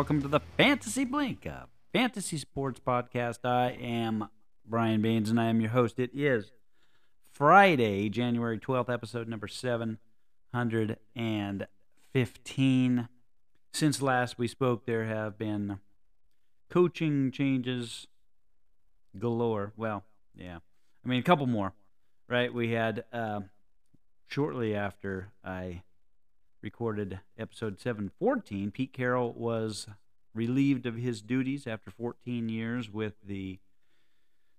Welcome to the Fantasy Blink, a fantasy sports podcast. I am Brian Baines and I am your host. It is Friday, January 12th, episode number 715. Since last we spoke, there have been coaching changes galore. Well, yeah. I mean, a couple more, right? We had uh, shortly after I recorded episode 714, Pete Carroll was relieved of his duties after 14 years with the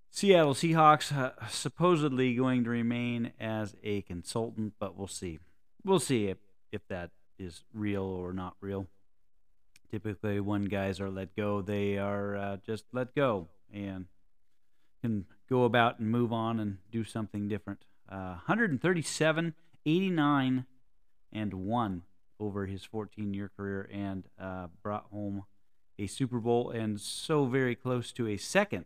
Seattle Seahawks, uh, supposedly going to remain as a consultant, but we'll see. We'll see if, if that is real or not real. Typically, when guys are let go, they are uh, just let go and can go about and move on and do something different. Uh, 137, 89, and one over his 14 year career and uh, brought home a Super Bowl and so very close to a second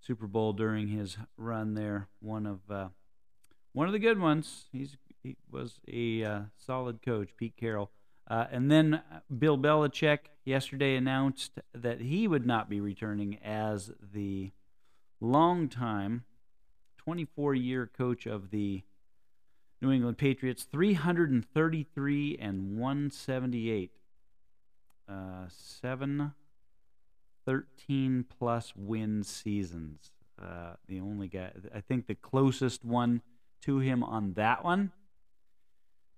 Super Bowl during his run there. One of uh, one of the good ones. He's he was a uh, solid coach, Pete Carroll. Uh, and then Bill Belichick yesterday announced that he would not be returning as the longtime 24 year coach of the New England Patriots 333 and 178. Uh, seven 13 plus win seasons. Uh, the only guy, I think the closest one to him on that one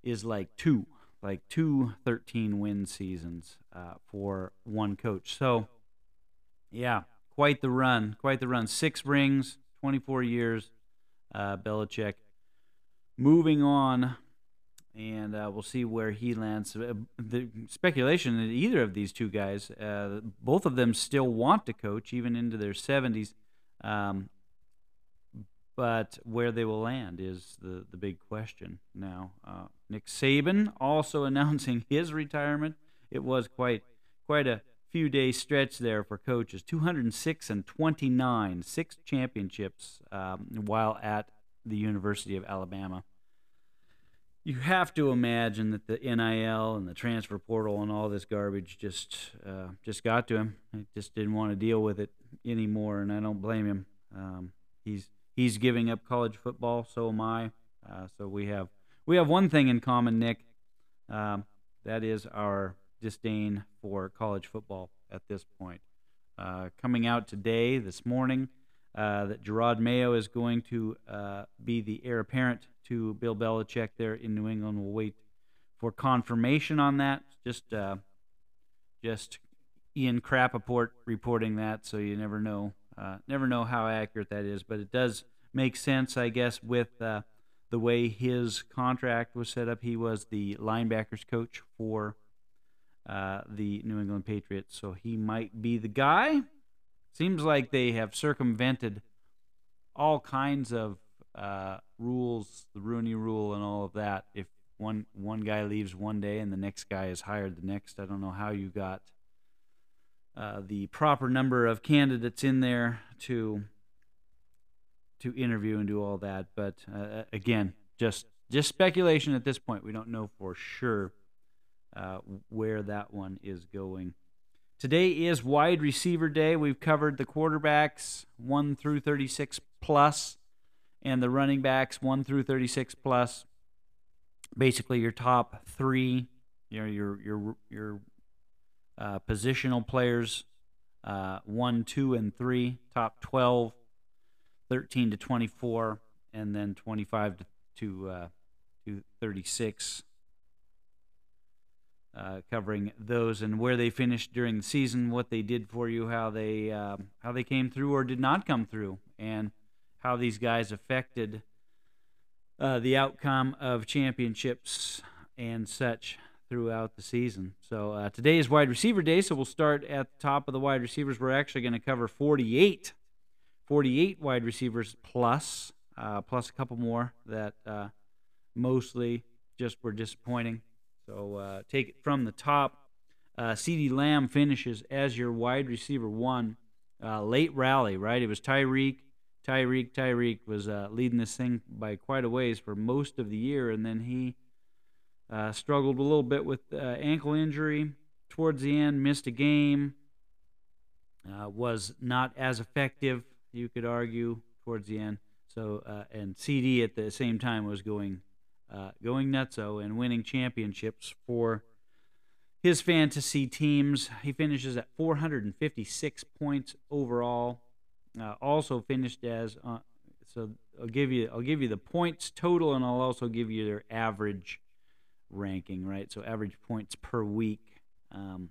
is like two, like two 13 win seasons uh, for one coach. So, yeah, quite the run, quite the run. Six rings, 24 years, uh, Belichick moving on, and uh, we'll see where he lands. Uh, the speculation that either of these two guys, uh, both of them still want to coach, even into their 70s. Um, but where they will land is the, the big question now. Uh, Nick Saban also announcing his retirement. It was quite quite a few day stretch there for coaches. 206 and 29, six championships um, while at the University of Alabama. You have to imagine that the NIL and the transfer portal and all this garbage just uh, just got to him. He just didn't want to deal with it anymore, and I don't blame him. Um, he's he's giving up college football, so am I. Uh, so we have we have one thing in common, Nick. Um, that is our disdain for college football at this point. Uh, coming out today, this morning, uh, that Jerod Mayo is going to uh, be the heir apparent to Bill Belichick there in New England. We'll wait for confirmation on that. Just, uh, just Ian Rapoport reporting that, so you never know, uh, never know how accurate that is. But it does make sense, I guess, with uh, the way his contract was set up. He was the linebackers coach for the New England Patriots, so he might be the guy. Seems like they have circumvented all kinds of uh, rules, the Rooney Rule, and all of that. If one one guy leaves one day and the next guy is hired the next, I don't know how you got uh, the proper number of candidates in there to to interview and do all that. But uh, again, just just speculation at this point. We don't know for sure uh, where that one is going. Today is wide receiver day. We've covered the quarterbacks 1 through 36 plus and the running backs 1 through 36 plus. Basically your top 3, you know, your your your uh, positional players uh, 1, 2 and 3, top 12 13 to 24 and then 25 to to, uh, to 36 uh, covering those and where they finished during the season, what they did for you, how they uh, how they came through or did not come through, and how these guys affected uh, the outcome of championships and such throughout the season. So uh, today is wide receiver day, so we'll start at the top of the wide receivers. We're actually going to cover 48, 48 wide receivers plus, uh, plus a couple more that mostly just were disappointing. So uh, take it from the top. Uh, CeeDee Lamb finishes as your wide receiver one. Uh, late rally, right? It was Tyreek. Tyreek, Tyreek was uh, leading this thing by quite a ways for most of the year, and then he uh, struggled a little bit with uh, ankle injury. towards the end, missed a game, was not as effective, you could argue, towards the end. So and CeeDee at the same time was going uh, going nutso and winning championships for his fantasy teams. He finishes at 456 points overall. Uh, also finished as uh, so. I'll give you I'll give you the points total, and I'll also give you their average ranking. Right, so average points per week. Um,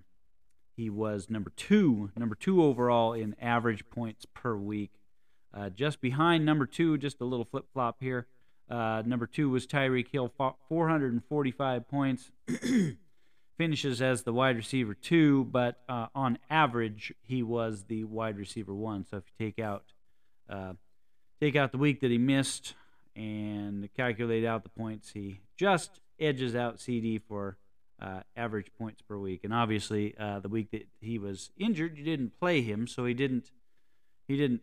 he was number two, number two overall in average points per week. Uh, just behind number two, just a little flip flop here. Uh, number two was Tyreek Hill, 445 points. Finishes as the wide receiver two, but uh, on average he was the wide receiver one. So if you take out uh, take out the week that he missed and calculate out the points, he just edges out CeeDee for uh, average points per week. And obviously, uh, the week that he was injured, you didn't play him, so he didn't he didn't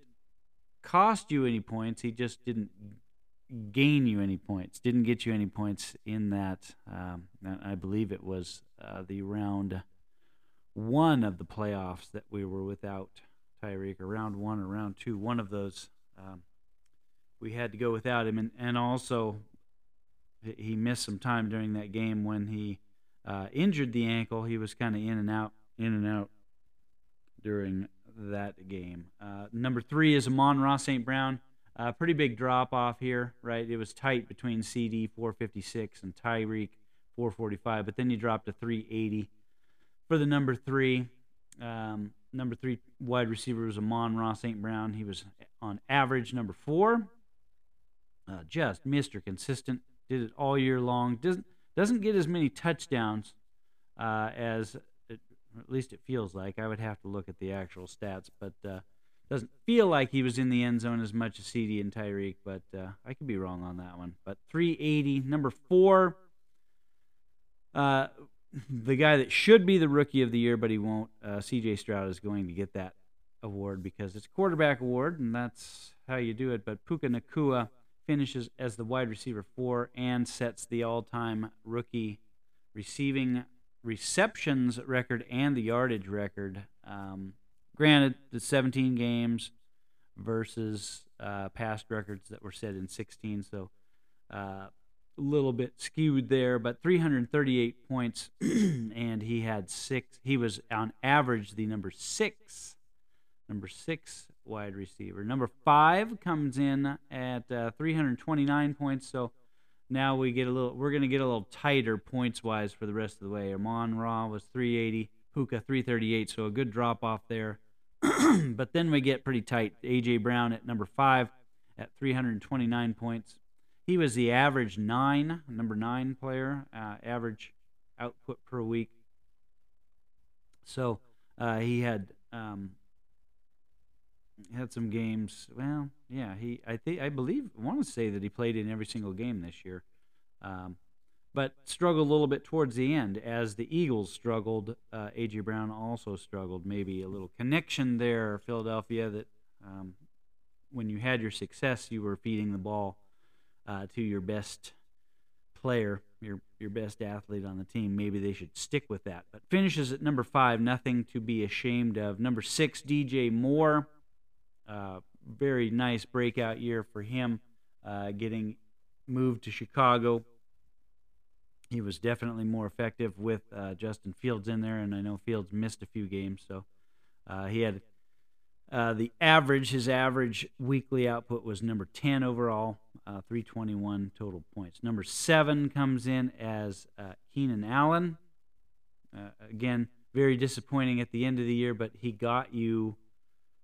cost you any points. He just didn't gain you any points. Didn't get you any points in that. Um, I believe it was uh, the round one of the playoffs that we were without Tyreek, or round one or round two. One of those um, we had to go without him, and and also he missed some time during that game when he uh, injured the ankle. He was kind of in and out, in and out during that game. Uh, number three is Amon-Ra St. Brown. Uh, pretty big drop off here, right? It was tight between CeeDee 456 and Tyreek 445, but then you dropped to 380 for the number three. Um, number three wide receiver was Amon-Ra St. Brown. He was on average number four. Uh, just Mr. Consistent. Did it all year long. Doesn't doesn't get as many touchdowns uh, as it, at least it feels like. I would have to look at the actual stats, but uh, doesn't feel like he was in the end zone as much as CeeDee and Tyreek. But uh, I could be wrong on that one. But 380, number four. Uh, the guy that should be the rookie of the year, but he won't. Uh, CJ Stroud is going to get that award because it's a quarterback award, and that's how you do it. But Puka Nacua finishes as the wide receiver four and sets the all-time rookie receiving receptions record and the yardage record. Um, granted, the 17 games versus uh, past records that were set in 16, so uh, a little bit skewed there. But 338 points, and he had six. He was on average the number six, number six wide receiver. Number five comes in at uh, 329 points. So now we get a little. We're going to get a little tighter points wise for the rest of the way. Amon Ra was 380, Puka 338. So a good drop off there. but then we get pretty tight. AJ Brown at number five at 329 points. He was the average nine, number nine player, uh, average output per week. So uh, he had um, had some games. Well, yeah, he I think I believe I want to say that he played in every single game this year, um, but struggled a little bit towards the end as the Eagles struggled. Uh, AJ Brown also struggled. Maybe a little connection there, Philadelphia. That um, when you had your success, you were feeding the ball uh, to your best player, your your best athlete on the team. Maybe they should stick with that. But finishes at number five, nothing to be ashamed of. Number six, DJ Moore. Uh, very nice breakout year for him, uh, getting moved to Chicago. He was definitely more effective with uh, Justin Fields in there, and I know Fields missed a few games, so uh, he had uh, the average. His average weekly output was number 10 overall, 321 total points. Number seven comes in as Keenan Allen. again, very disappointing at the end of the year, but he got you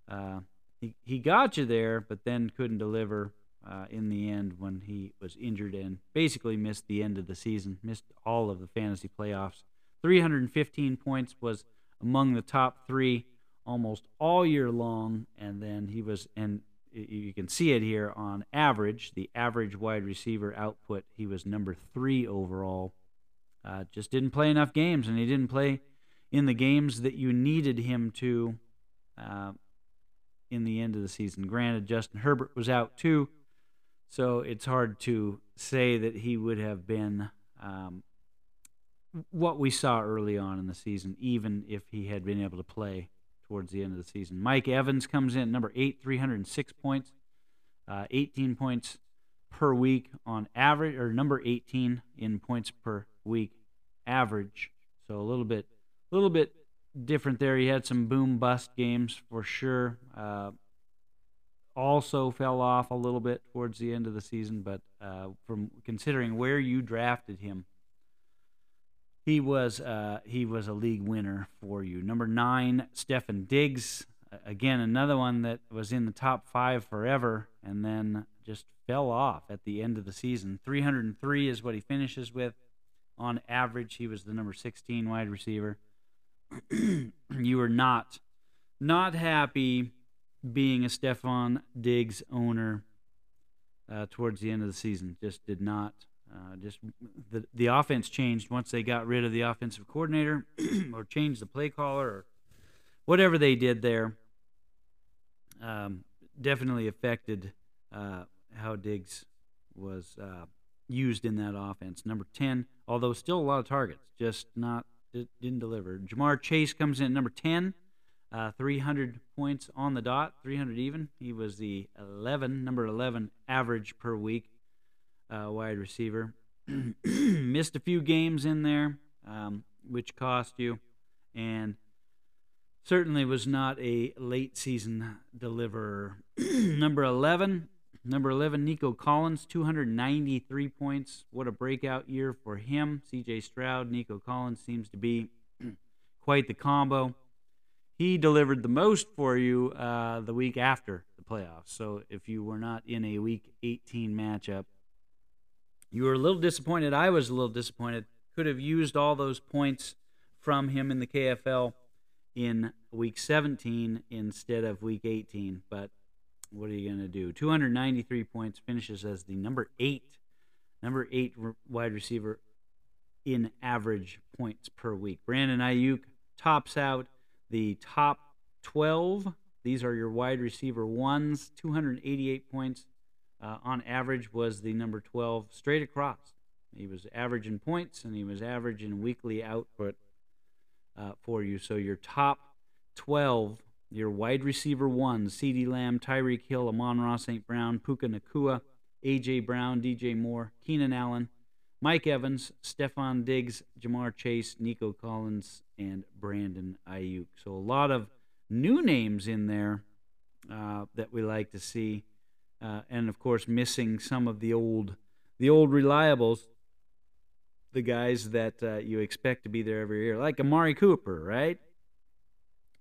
uh, he, he got you there, but then couldn't deliver uh, in the end when he was injured and basically missed the end of the season, missed all of the fantasy playoffs. 315 points was among the top three almost all year long, and then he was, and you can see it here on average, the average wide receiver output, he was number three overall. Uh, just didn't play enough games, and he didn't play in the games that you needed him to. Uh, in the end of the season. Granted, Justin Herbert was out too, so it's hard to say that he would have been um, what we saw early on in the season, even if he had been able to play towards the end of the season. Mike Evans comes in number eight, 306 points, uh, 18 points per week on average, or number 18 in points per week average. So a little bit, a little bit different there. He had some boom bust games for sure. Uh, also fell off a little bit towards the end of the season, but uh, from considering where you drafted him, he was uh, he was a league winner for you. Number nine, Stefon Diggs. Again, another one that was in the top five forever, and then just fell off at the end of the season. 303 is what he finishes with. On average, he was the number 16 wide receiver. you were not not happy being a Stefon Diggs owner uh, towards the end of the season. Just did not. Uh, just the the offense changed once they got rid of the offensive coordinator or changed the play caller or whatever they did there. Um, definitely affected uh, how Diggs was uh, used in that offense. Number ten, although still a lot of targets, just not didn't deliver. Ja'Marr Chase comes in at number ten. Uh, 300 points on the dot, 300 even. He was the 11, number 11 average per week uh, wide receiver. Missed a few games in there, um, which cost you, and certainly was not a late season deliverer. number 11, number 11, Nico Collins, 293 points. What a breakout year for him. C.J. Stroud, Nico Collins seems to be quite the combo he delivered the most for you uh, the week after the playoffs. So if you were not in a week 18 matchup, you were a little disappointed. I was a little disappointed. Could have used all those points from him in the KFL in week 17 instead of week 18. But what are you going to do? 293 points finishes as the number eight, number eight wide receiver in average points per week. Brandon Aiyuk tops out the top 12. These are your wide receiver ones. 288 points uh, on average was the number 12 straight across. He was average in points and he was average in weekly output uh, for you. So your top 12, your wide receiver ones: CeeDee Lamb, Tyreek Hill, Amon-Ra St. Brown, Puka Nacua, A.J. Brown, DJ Moore, Keenan Allen, Mike Evans, Stefon Diggs, Ja'Marr Chase, Nico Collins, and Brandon Aiyuk. So a lot of new names in there uh, that we like to see, uh, and of course missing some of the old, the old reliables, the guys that uh, you expect to be there every year, like Amari Cooper, right?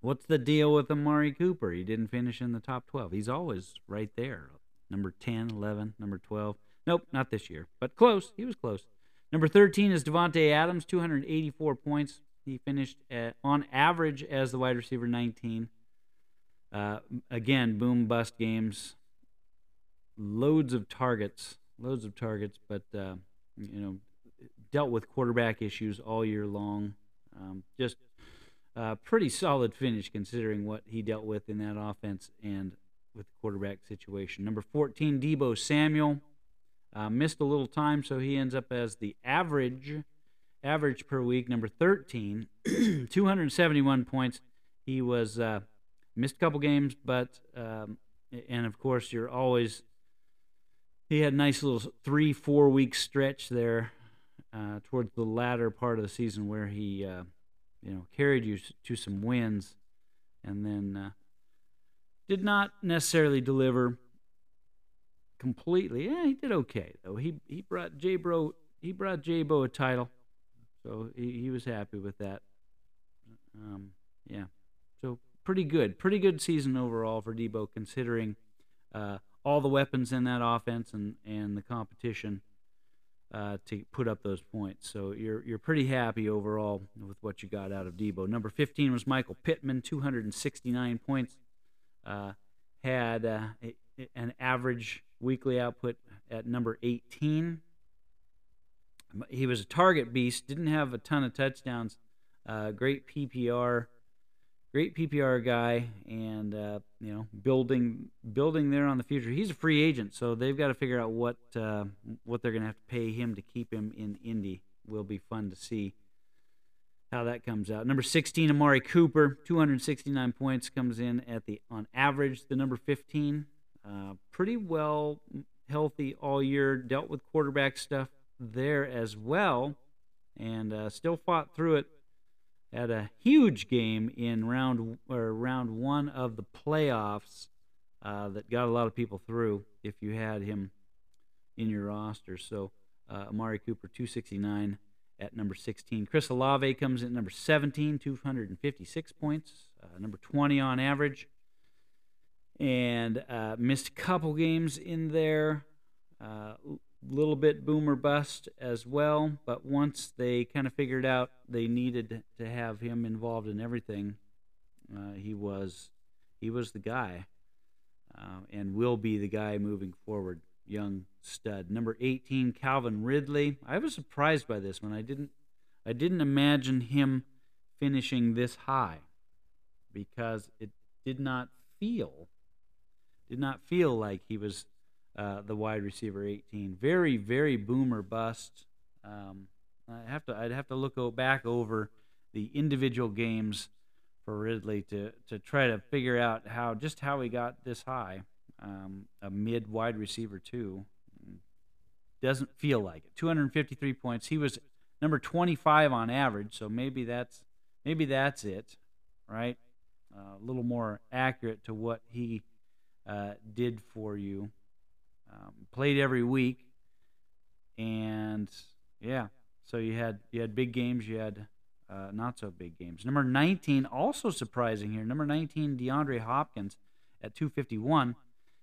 What's the deal with Amari Cooper? He didn't finish in the top 12. He's always right there, number 10, 11, number 12. Nope, not this year, but close. He was close. Number 13 is Davante Adams, 284 points. He finished at, on average as the wide receiver 19. Uh, again, boom bust games. Loads of targets, loads of targets, but uh, you know, dealt with quarterback issues all year long. Um, just a pretty solid finish considering what he dealt with in that offense and with the quarterback situation. Number 14, Deebo Samuel. Uh, missed a little time, so he ends up as the average average per week, number 13, 271 points. He was uh, missed a couple games, but um, and of course you're always. He had a nice little three four week stretch there uh, towards the latter part of the season where he uh, you know carried you to some wins, and then uh, did not necessarily deliver completely. Yeah, he did okay though. He he brought J Bro he brought J Bo a title, so he, he was happy with that. Um, yeah, so pretty good, pretty good season overall for Deebo considering uh, all the weapons in that offense and and the competition. Uh, to put up those points. So you're you're pretty happy overall with what you got out of Deebo. Number 15 was Michael Pittman, 269 points. Uh, had uh, an average weekly output at number 18. He was a target beast, didn't have a ton of touchdowns. Uh, great PPR, great PPR guy, and uh, you know building building there on the future. He's a free agent, so they've got to figure out what uh, what they're going to have to pay him to keep him in Indy. Will be fun to see how that comes out. Number 16, Amari Cooper, 269 points, comes in at the on average. The number 15, uh, pretty well healthy all year, dealt with quarterback stuff there as well, and uh, still fought through it. Had a huge game in round or round one of the playoffs uh, that got a lot of people through. If you had him in your roster, so uh, Amari Cooper 269 at number 16. Chris Olave comes in at number 17, 256 points, uh, number 20 on average, and uh, missed a couple games in there. A uh, little bit boomer bust as well, but once they kind of figured out they needed to have him involved in everything, uh, he was he was the guy, uh, and will be the guy moving forward young stud. Number 18, Calvin Ridley. I was surprised by this one. I didn't I didn't imagine him finishing this high because it did not feel did not feel like he was uh, the wide receiver 18. Very very boomer bust. Um, I have to I'd have to look back over the individual games for Ridley to to try to figure out how just how he got this high um, a mid wide receiver too. Doesn't feel like it. 253 points. He was number 25 on average, so maybe that's maybe that's it, right? Uh, a little more accurate to what he uh, did for you. Um, played every week, and yeah, so you had you had big games, you had uh, not so big games. Number 19, also surprising here. Number 19, DeAndre Hopkins at 251.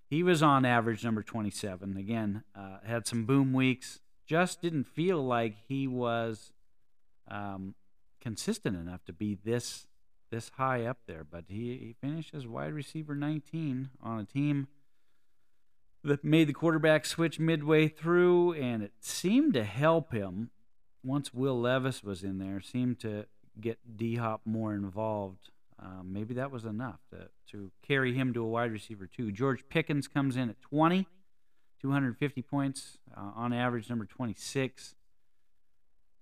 He was on average number 27. Again, uh, had some boom weeks. Just didn't feel like he was um, consistent enough to be this this high up there. But he, he finished as wide receiver 19 on a team that made the quarterback switch midway through, and it seemed to help him once Will Levis was in there. Seemed to get D Hop more involved um, maybe that was enough to, to carry him to a wide receiver, too. George Pickens comes in at 20, 250 points, uh, on average, number 26.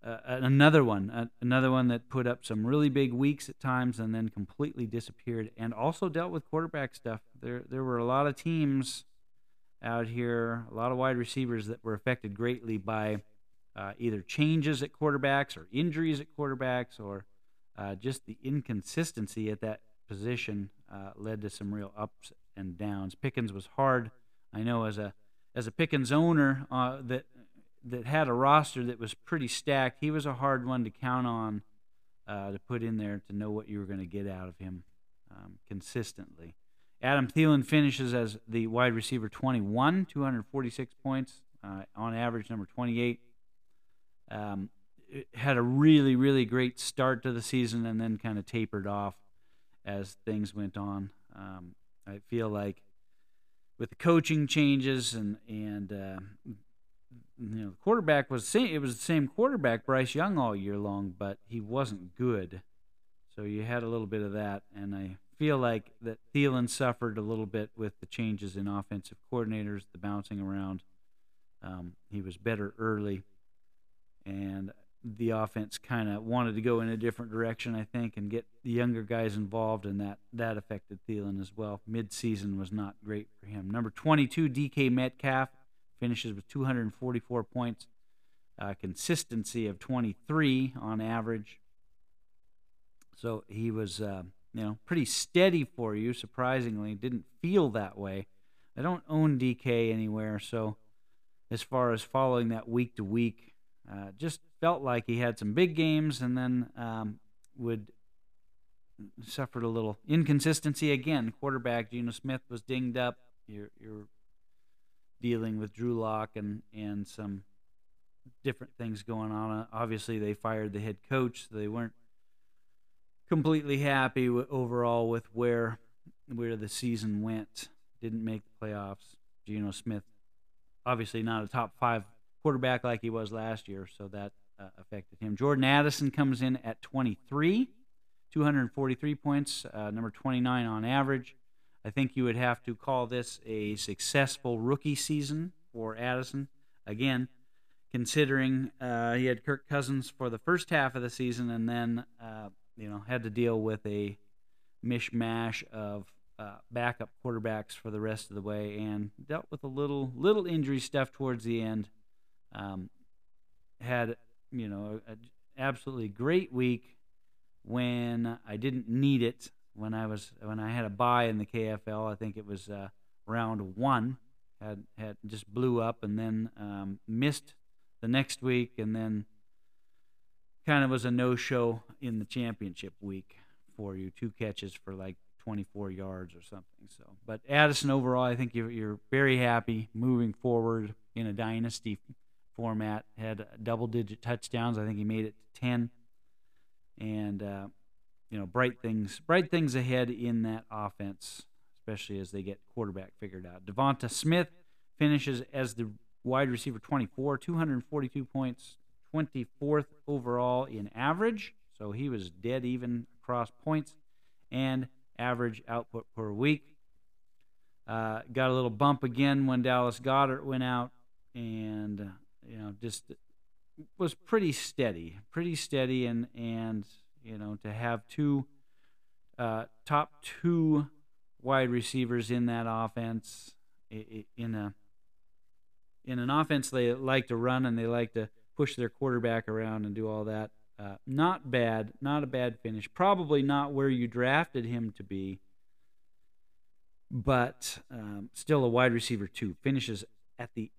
Uh, another one, uh, another one that put up some really big weeks at times and then completely disappeared, and also dealt with quarterback stuff. There, there were a lot of teams out here, a lot of wide receivers that were affected greatly by uh, either changes at quarterbacks or injuries at quarterbacks or uh, just the inconsistency at that position uh, led to some real ups and downs. Pickens was hard. I know as a as a Pickens owner uh, that that had a roster that was pretty stacked. He was a hard one to count on uh, to put in there to know what you were going to get out of him um, consistently. Adam Thielen finishes as the wide receiver 21, 246 points uh, on average, number 28. Um, had a really really great start to the season and then kind of tapered off as things went on. Um, I feel like with the coaching changes and and uh, you know the quarterback was same, it was the same quarterback Bryce Young all year long, but he wasn't good. So you had a little bit of that, and I feel like that Thielen suffered a little bit with the changes in offensive coordinators, the bouncing around. Um, he was better early, and the offense kind of wanted to go in a different direction, I think, and get the younger guys involved, and that that affected Thielen as well. Mid-season was not great for him. Number 22, DK Metcalf, finishes with 244 points, uh, consistency of 23 on average. So he was, uh, you know, pretty steady for you. Surprisingly, didn't feel that way. I don't own DK anywhere, so as far as following that week to week, uh, just felt like he had some big games and then um, would suffered a little inconsistency again. Quarterback Geno Smith was dinged up. Dealing with Drew Lock and and some different things going on. Obviously, they fired the head coach. So they weren't completely happy w- overall with where where the season went. Didn't make the playoffs. Geno Smith, obviously not a top five quarterback like he was last year, so that uh, affected him. Jordan Addison comes in at 23, 243 points, uh, number 29 on average. I think you would have to call this a successful rookie season for Addison. Again, considering uh, he had Kirk Cousins for the first half of the season and then uh, you know had to deal with a mishmash of uh, backup quarterbacks for the rest of the way and dealt with a little little injury stuff towards the end. Um, had you know an absolutely great week when I didn't need it when I was when I had a buy in the KFL. I think it was uh, round one. Had had just blew up and then um, missed the next week and then kind of was a no-show in the championship week for you. Two catches for like 24 yards or something. So, but Addison overall, I think you're, you're very happy moving forward in a dynasty format. Had double-digit touchdowns. I think he made it to 10, and uh, you know, bright things, bright things ahead in that offense, especially as they get quarterback figured out. DeVonta Smith finishes as the wide receiver 24, 242 points, 24th overall in average. So he was dead even across points and average output per week. Uh, got a little bump again when Dallas Goedert went out, and you know just was pretty steady, pretty steady, and and you know to have two uh, top two wide receivers in that offense in a in an offense they like to run and they like to push their quarterback around and do all that. Uh, not bad, not a bad finish. Probably not where you drafted him to be, but um, still a wide receiver two. Finishes at the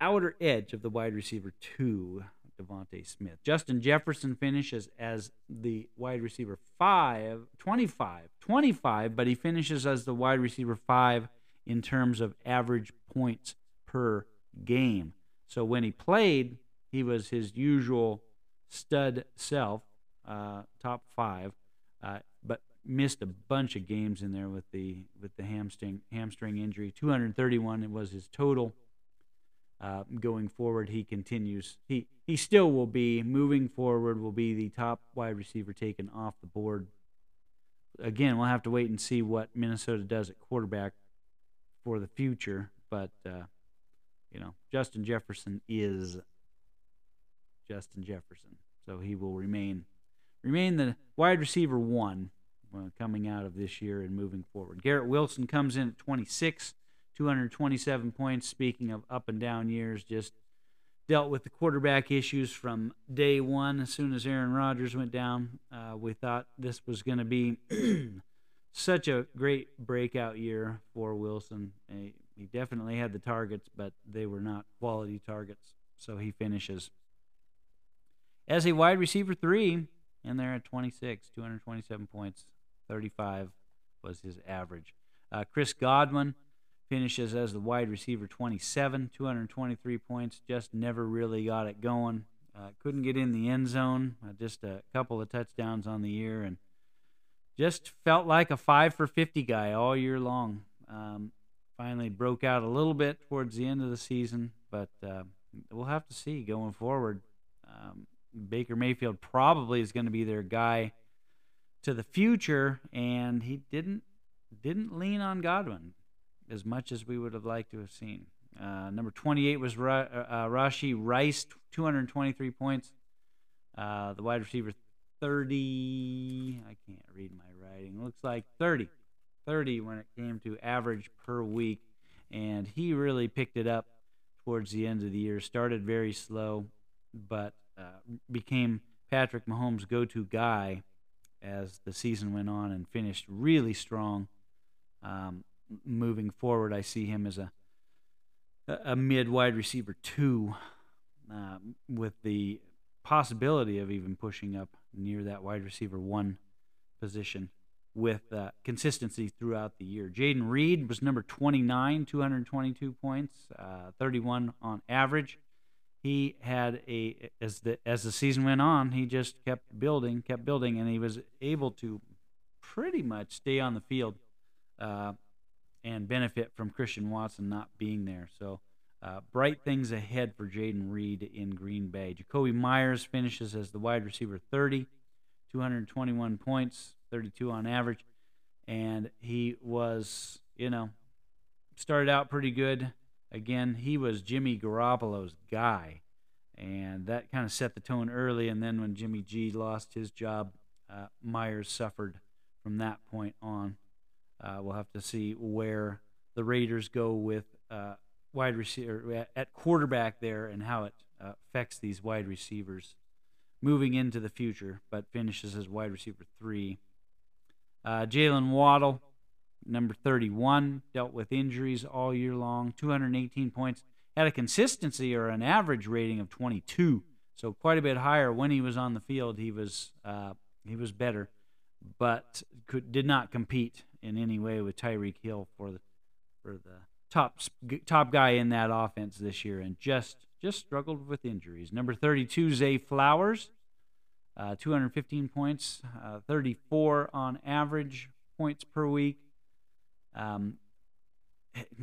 outer edge of the wide receiver two, DeVonta Smith. Justin Jefferson finishes as the wide receiver five, 25, 25, but he finishes as the wide receiver five in terms of average points per game. So when he played, he was his usual stud self, uh, top five, uh, but missed a bunch of games in there with the with the hamstring hamstring injury. 231 was his total. Uh, going forward, he continues. He he still will be moving forward. Will be the top wide receiver taken off the board. Again, we'll have to wait and see what Minnesota does at quarterback for the future. But uh, you know, Justin Jefferson is Justin Jefferson, so he will remain remain the wide receiver one uh, coming out of this year and moving forward. Garrett Wilson comes in at 26, 227 points. Speaking of up and down years, just dealt with the quarterback issues from day one. As soon as Aaron Rodgers went down, uh, we thought this was going to be such a great breakout year for Wilson. He definitely had the targets, but they were not quality targets. So he finishes as a wide receiver three, and there at 26, 227 points, 35 was his average. Uh, Chris Godwin finishes as the wide receiver 27, 223 points, just never really got it going. Uh, couldn't get in the end zone, uh, just a couple of touchdowns on the year, and just felt like a 5 for 50 guy all year long. Um, finally broke out a little bit towards the end of the season, but uh, we'll have to see going forward. Um, Baker Mayfield probably is going to be their guy to the future, and he didn't didn't lean on Godwin as much as we would have liked to have seen. Uh, number 28 was Ra- uh, Rashee Rice, 223 points. Uh, the wide receiver, 30. I can't read my writing. Looks like 30. 30 when it came to average per week, and he really picked it up towards the end of the year. Started very slow, but uh, became Patrick Mahomes' go-to guy as the season went on and finished really strong. Um, moving forward, I see him as a a mid wide receiver two, uh, with the possibility of even pushing up near that wide receiver one position with uh, consistency throughout the year. Jayden Reed was number 29, 222 points, uh, 31 on average. He had a as the as the season went on, he just kept building, kept building, and he was able to pretty much stay on the field uh, and benefit from Christian Watson not being there. So. Uh, bright things ahead for Jayden Reed in Green Bay. Jakobi Meyers finishes as the wide receiver 30, 221 points, 32 on average, and he was, you know, started out pretty good. Again, he was Jimmy Garoppolo's guy, and that kind of set the tone early. And then when Jimmy G lost his job, uh, Myers suffered from that point on. Uh, we'll have to see where the Raiders go with uh, wide receiver at quarterback there and how it uh, affects these wide receivers moving into the future, but finishes as wide receiver three. Uh, Jaylen Waddle, number 31, dealt with injuries all year long, 218 points, had a consistency or an average rating of 22, so quite a bit higher when he was on the field. He was uh, he was better, but could did not compete in any way with Tyreek Hill for the for the top top guy in that offense this year, and just just struggled with injuries. Number 32, Zay Flowers, uh, 215 points, uh, 34 on average points per week. Um,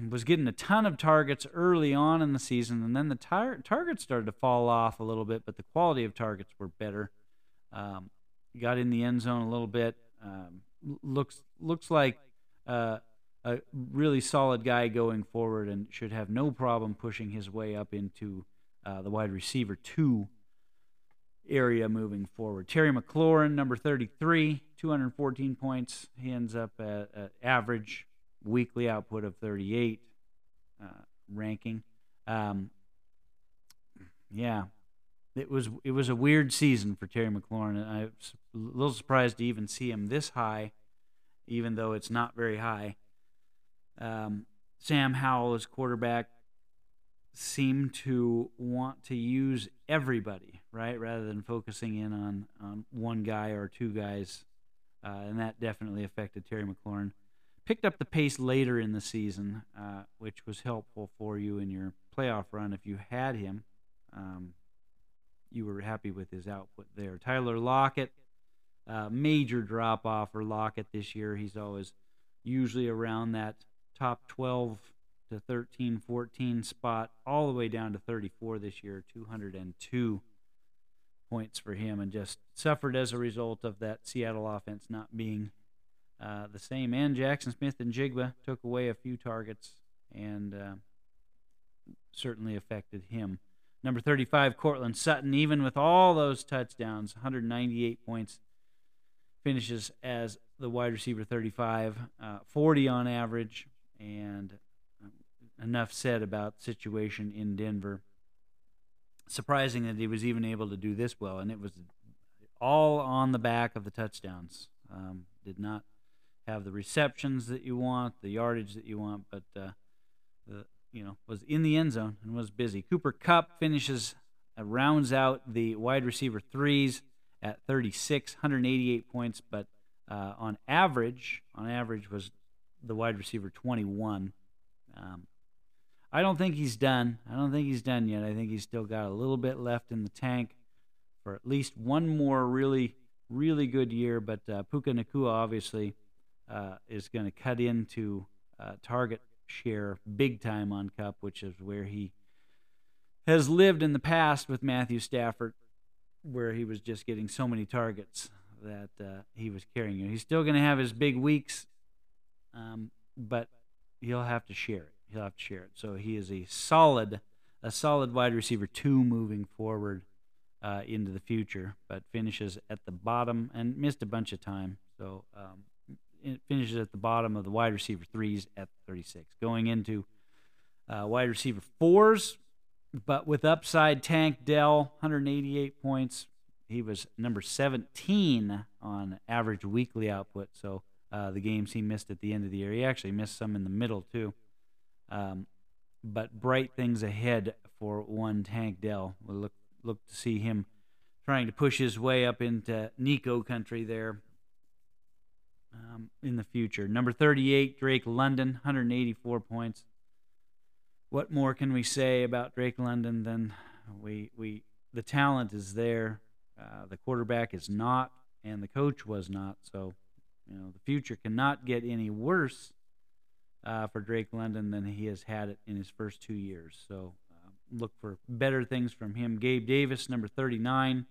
was getting a ton of targets early on in the season, and then the tar- targets started to fall off a little bit, but the quality of targets were better. Um, got in the end zone a little bit. Um, looks looks like uh, a really solid guy going forward, and should have no problem pushing his way up into uh, the wide receiver two area moving forward. Terry McLaurin, number 33, 214 points. He ends up at, at average weekly output of 38 uh, ranking. Um, yeah, it was it was a weird season for Terry McLaurin, and I was a little surprised to even see him this high, even though it's not very high. Um, Sam Howell as quarterback seemed to want to use everybody, right, rather than focusing in on, on one guy or two guys, uh, and that definitely affected Terry McLaurin. Picked up the pace later in the season, uh, which was helpful for you in your playoff run if you had him. Um, you were happy with his output there. Tyler Lockett, uh, major drop off for Lockett this year. He's always usually around that top 12 to 13, 14 spot, all the way down to 34 this year, 202 points for him, and just suffered as a result of that Seattle offense not being uh, the same. And Jackson Smith-Njigba took away a few targets and uh, certainly affected him. Number 35, Courtland Sutton, even with all those touchdowns, 198 points, finishes as the wide receiver 35, uh, 40 on average, and enough said about situation in Denver. Surprising that he was even able to do this well, and it was all on the back of the touchdowns. Um, did not have the receptions that you want, the yardage that you want, but uh, the you know was in the end zone and was busy. Cooper Kupp finishes, uh, rounds out the wide receiver threes at 36, 188 points, but uh, on average, on average was the wide receiver 21. Um, I don't think he's done. I don't think he's done yet. I think he's still got a little bit left in the tank for at least one more really, really good year. But uh, Puka Nacua obviously uh, is going to cut into uh, target share big time on Kupp, which is where he has lived in the past with Matthew Stafford, where he was just getting so many targets that uh, he was carrying. He's still going to have his big weeks, um, but he'll have to share it he'll have to share it. So he is a solid, a solid wide receiver two moving forward uh, into the future, but finishes at the bottom and missed a bunch of time. So um, finishes at the bottom of the wide receiver threes at 36. Going into uh, wide receiver fours, but with upside, Tank Dell, 188 points. He was number 17 on average weekly output. So uh, the games he missed at the end of the year, he actually missed some in the middle too. Um, but bright things ahead for one Tank Dell. We'll look look to see him trying to push his way up into Nico country there um, in the future. Number 38, Drake London, 184 points. What more can we say about Drake London than we we the talent is there, uh, the quarterback is not, and the coach was not. So, you know, the future cannot get any worse uh, for Drake London than he has had it in his first two years. So uh, look for better things from him. Gabe Davis, number 39.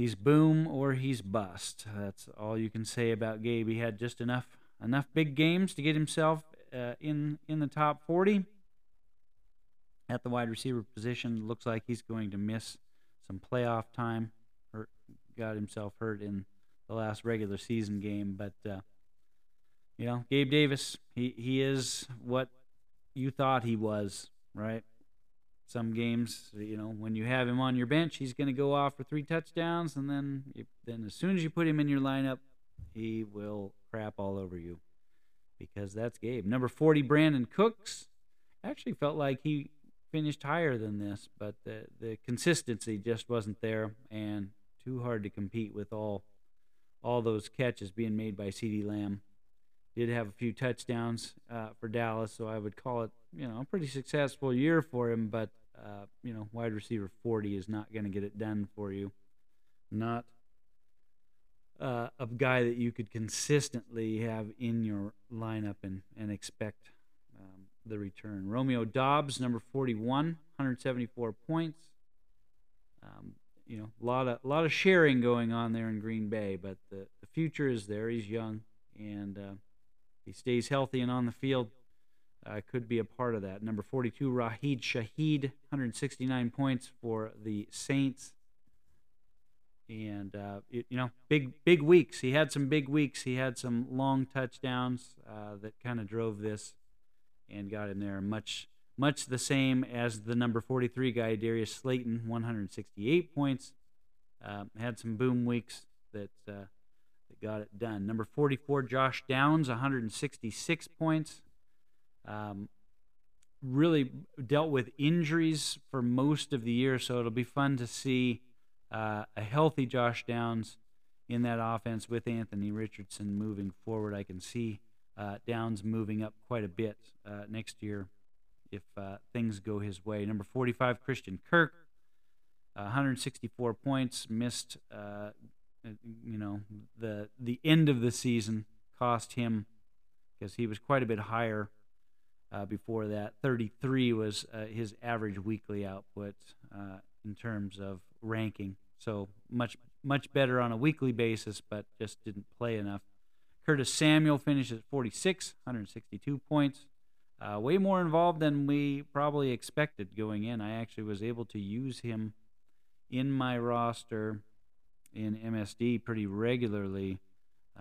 He's boom or he's bust. That's all you can say about Gabe. He had just enough enough big games to get himself uh, in in the top 40, at the wide receiver position. Looks like he's going to miss some playoff time. Hurt, got himself hurt in the last regular season game, but uh, you know, Gabe Davis, he he is what you thought he was, right? Some games, you know, when you have him on your bench, he's going to go off for three touchdowns, and then you, then as soon as you put him in your lineup, he will crap all over you because that's Gabe. Number 40, Brandin Cooks. Actually felt like he finished higher than this, but the, the consistency just wasn't there and too hard to compete with all all those catches being made by CeeDee Lamb. Did have a few touchdowns uh, for Dallas, so I would call it, you know, a pretty successful year for him. But uh, you know, wide receiver 40 is not going to get it done for you. Not uh, a guy that you could consistently have in your lineup and, and expect um, the return. Romeo Doubs, number 41, 174 points. Um, you know, a lot of a lot of sharing going on there in Green Bay, but the, the future is there. He's young, and uh, he stays healthy and on the field. Uh, could be a part of that. Number 42, Rashid Shaheed, 169 points for the Saints and uh, it, you know, big big weeks. He had some big weeks. He had some long touchdowns uh, that kind of drove this and got him there. Much much the same as the number 43 guy, Darius Slayton, 168 points. Uh, had some boom weeks that uh, that got it done. Number 44, Josh Downs, 166 points. Um, really dealt with injuries for most of the year, so it'll be fun to see uh, a healthy Josh Downs in that offense with Anthony Richardson moving forward. I can see uh, Downs moving up quite a bit uh, next year if uh, things go his way. Number 45, Christian Kirk, 164 points, missed. Uh, you know the the end of the season cost him because he was quite a bit higher uh, before that. 33 was uh, his average weekly output uh, in terms of ranking. So much much better on a weekly basis, but just didn't play enough. Curtis Samuel finishes at 46, 162 points. Uh, way more involved than we probably expected going in. I actually was able to use him in my roster in MSD pretty regularly,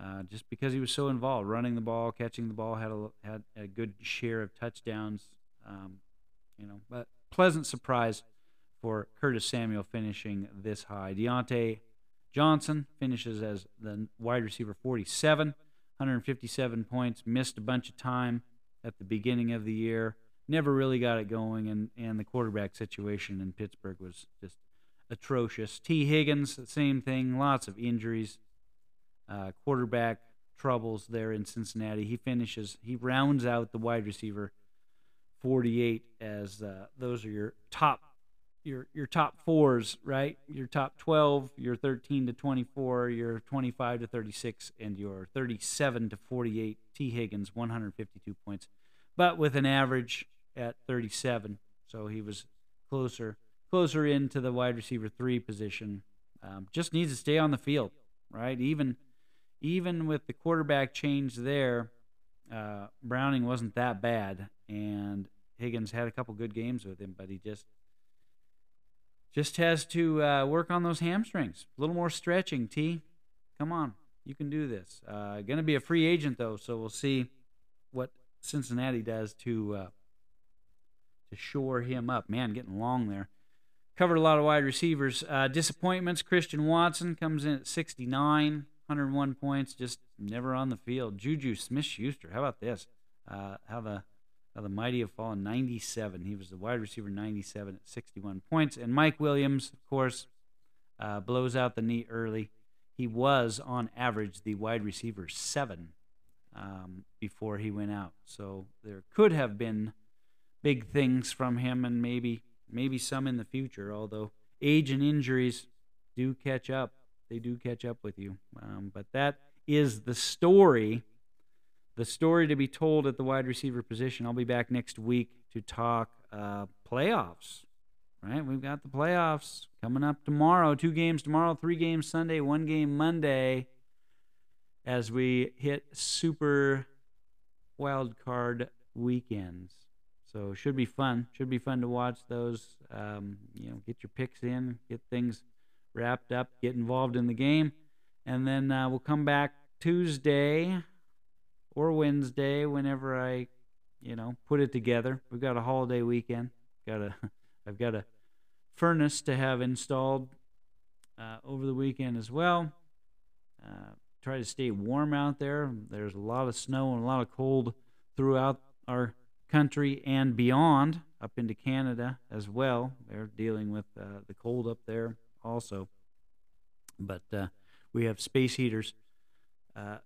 uh, just because he was so involved, running the ball, catching the ball, had a had a good share of touchdowns. Um, you know, but pleasant surprise for Curtis Samuel finishing this high. Diontae Johnson finishes as the wide receiver 47, 157 points, missed a bunch of time at the beginning of the year, never really got it going, and, and the quarterback situation in Pittsburgh was just atrocious. Tee Higgins, same thing, lots of injuries, uh, quarterback troubles there in Cincinnati. He finishes, he rounds out the wide receiver 48 as uh, those are your top your your top fours, right? Your top 12, your 13 to 24, your 25 to 36, and your 37 to 48. Tee Higgins, 152 points, but with an average at 37, so he was closer closer into the wide receiver three position. Um, just needs to stay on the field, right? Even even with the quarterback change there, uh, Browning wasn't that bad, and Higgins had a couple good games with him, but he just just has to uh, work on those hamstrings. A little more stretching, Tee. Come on. You can do this. Uh, going to be a free agent, though, so we'll see what Cincinnati does to uh, to shore him up. Man, getting long there. Covered a lot of wide receivers. Uh, disappointments. Christian Watson comes in at 69, 101 points, just never on the field. Juju Smith Schuster. How about this? Uh, how the how the mighty have fallen 97. He was the wide receiver 97 at 61 points. And Mike Williams, of course, uh, blows out the knee early. He was, on average, the wide receiver seven um, before he went out. So there could have been big things from him, and maybe maybe some in the future. Although age and injuries do catch up, they do catch up with you. Um, but that is the story the story to be told at the wide receiver position. I'll be back next week to talk uh, playoffs. Right, we've got the playoffs coming up tomorrow. Two games tomorrow, three games Sunday, one game Monday. As we hit super wild card weekends, So should be fun. Should be fun to watch those. Um, you know, get your picks in, get things wrapped up, get involved in the game, and then uh, we'll come back Tuesday or Wednesday whenever I, you know, put it together. We've got a holiday weekend. Got a, I've got a furnace to have installed uh, over the weekend as well. Uh, try to stay warm out there. There's a lot of snow and a lot of cold throughout our country and beyond, up into Canada as well. They're dealing with uh, the cold up there also. But uh, we have space heaters uh,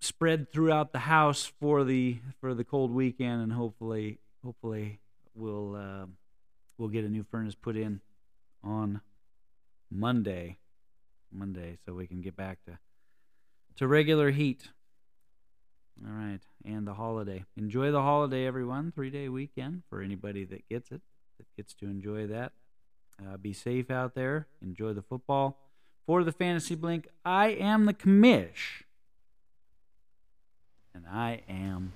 spread throughout the house for the for the cold weekend, and hopefully, hopefully we'll uh, we'll get a new furnace put in on Monday. Monday, so we can get back to to regular heat. All right, and the holiday. Enjoy the holiday, everyone. Three day weekend for anybody that gets it, that gets to enjoy that. Uh, be safe out there. Enjoy the football. For the Fantasy Blink, I am the commish. And I am